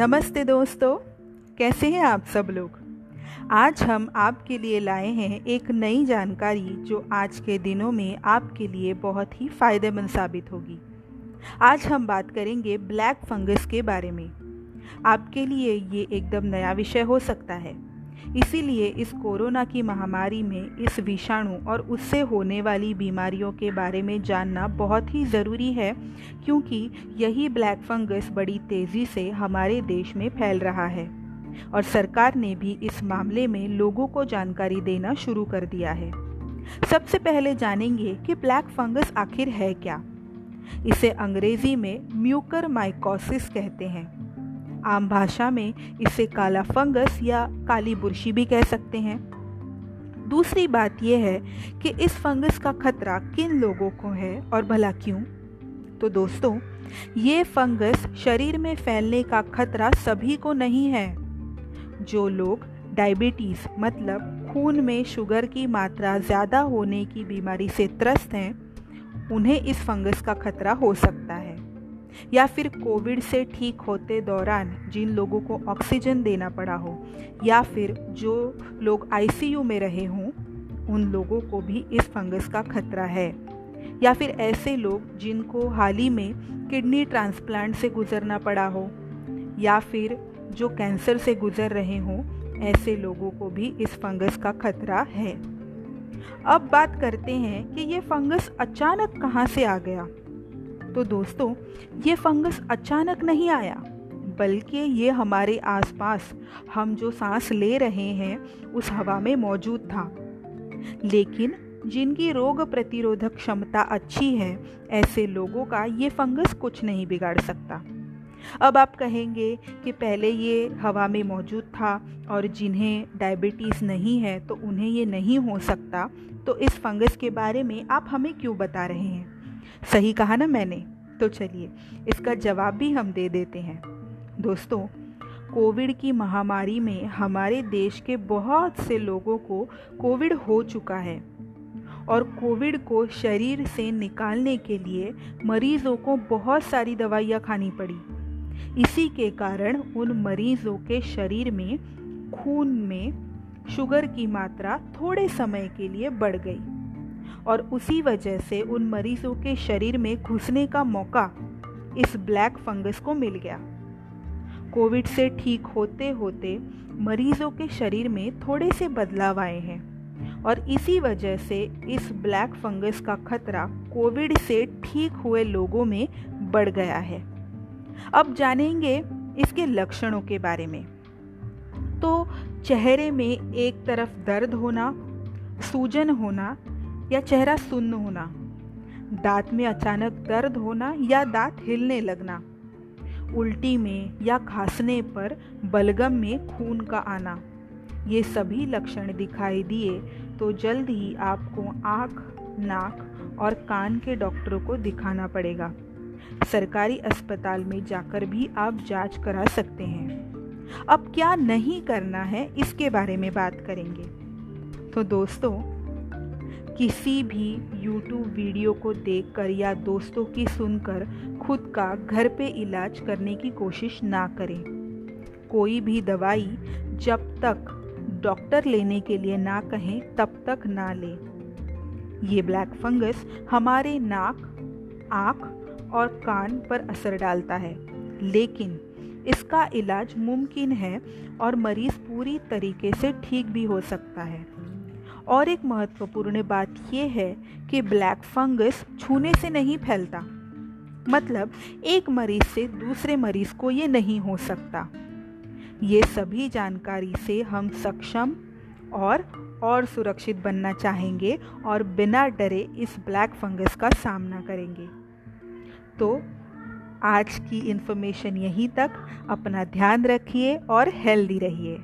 नमस्ते दोस्तों, कैसे हैं आप सब लोग? आज हम आपके लिए लाए हैं एक नई जानकारी जो आज के दिनों में आपके लिए बहुत ही फ़ायदेमंद साबित होगी। आज हम बात करेंगे ब्लैक फंगस के बारे में। आपके लिए ये एकदम नया विषय हो सकता है। इसीलिए इस कोरोना की महामारी में इस विषाणु और उससे होने वाली बीमारियों के बारे में जानना बहुत ही ज़रूरी है, क्योंकि यही ब्लैक फंगस बड़ी तेज़ी से हमारे देश में फैल रहा है। और सरकार ने भी इस मामले में लोगों को जानकारी देना शुरू कर दिया है। सबसे पहले जानेंगे कि ब्लैक फंगस आखिर है क्या। इसे अंग्रेज़ी में म्यूकर माइकोसिस कहते हैं। आम भाषा में इसे काला फंगस या काली बुरशी भी कह सकते हैं। दूसरी बात यह है कि इस फंगस का खतरा किन लोगों को है और भला क्यों? तो दोस्तों, ये फंगस शरीर में फैलने का खतरा सभी को नहीं है। जो लोग डायबिटीज़ मतलब खून में शुगर की मात्रा ज़्यादा होने की बीमारी से त्रस्त हैं, उन्हें इस फंगस का खतरा हो सकता है या फिर कोविड से ठीक होते दौरान जिन लोगों को ऑक्सीजन देना पड़ा हो, या फिर जो लोग आईसीयू में रहे हों, उन लोगों को भी इस फंगस का खतरा है। या फिर ऐसे लोग जिनको हाल ही में किडनी ट्रांसप्लांट से गुजरना पड़ा हो, या फिर जो कैंसर से गुजर रहे हों, ऐसे लोगों को भी इस फंगस का खतरा है। अब बात करते हैं कि ये फंगस अचानक कहाँ से आ गया? तो दोस्तों, ये फंगस अचानक नहीं आया, बल्कि ये हमारे आसपास, हम जो सांस ले रहे हैं, उस हवा में मौजूद था। लेकिन जिनकी रोग प्रतिरोधक क्षमता अच्छी है, ऐसे लोगों का ये फंगस कुछ नहीं बिगाड़ सकता। अब आप कहेंगे कि पहले ये हवा में मौजूद था और जिन्हें डायबिटीज़ नहीं है तो उन्हें ये नहीं हो सकता तो इस फंगस के बारे में आप हमें क्यों बता रहे हैं? सही कहा ना मैंने? तो चलिए, इसका जवाब भी हम दे देते हैं। दोस्तों, कोविड की महामारी में हमारे देश के बहुत से लोगों को कोविड हो चुका है और कोविड को शरीर से निकालने के लिए मरीजों को बहुत सारी दवाइयाँ खानी पड़ी। इसी के कारण उन मरीजों के शरीर में खून में शुगर की मात्रा थोड़े समय के लिए बढ़ गई। और उसी वजह से उन मरीजों के शरीर में घुसने का मौका इस ब्लैक फंगस को मिल गया। कोविड से ठीक होते होते मरीजों के शरीर में थोड़े से बदलाव आए हैं और इसी वजह से इस ब्लैक फंगस का खतरा कोविड से ठीक हुए लोगों में बढ़ गया है। अब जानेंगे इसके लक्षणों के बारे में। तो चेहरे में एक तरफ़ दर्द होना, सूजन होना या चेहरा सुन्न होना, दांत में अचानक दर्द होना या दांत हिलने लगना, उल्टी में या खांसने पर बलगम में खून का आना, ये सभी लक्षण दिखाई दिए तो जल्द ही आपको आँख, नाक और कान के डॉक्टरों को दिखाना पड़ेगा। सरकारी अस्पताल में जाकर भी आप जाँच करा सकते हैं। अब क्या नहीं करना है इसके बारे में बात करेंगे। तो दोस्तों किसी भी यूट्यूब वीडियो को देखकर या दोस्तों की सुनकर खुद का घर पे इलाज करने की कोशिश ना करें। कोई भी दवाई जब तक डॉक्टर लेने के लिए ना कहें, तब तक ना लें। ये ब्लैक फंगस हमारे नाक, आँख और कान पर असर डालता है, लेकिन इसका इलाज मुमकिन है और मरीज़ पूरी तरीके से ठीक भी हो सकता है। और एक महत्वपूर्ण बात यह है कि ब्लैक फंगस छूने से नहीं फैलता। मतलब एक मरीज़ से दूसरे मरीज़ को ये नहीं हो सकता। ये सभी जानकारी से हम सक्षम और और सुरक्षित बनना चाहेंगे और बिना डरे इस ब्लैक फंगस का सामना करेंगे। तो आज की इन्फॉर्मेशन यहीं तक। अपना ध्यान रखिए और हेल्दी रहिए।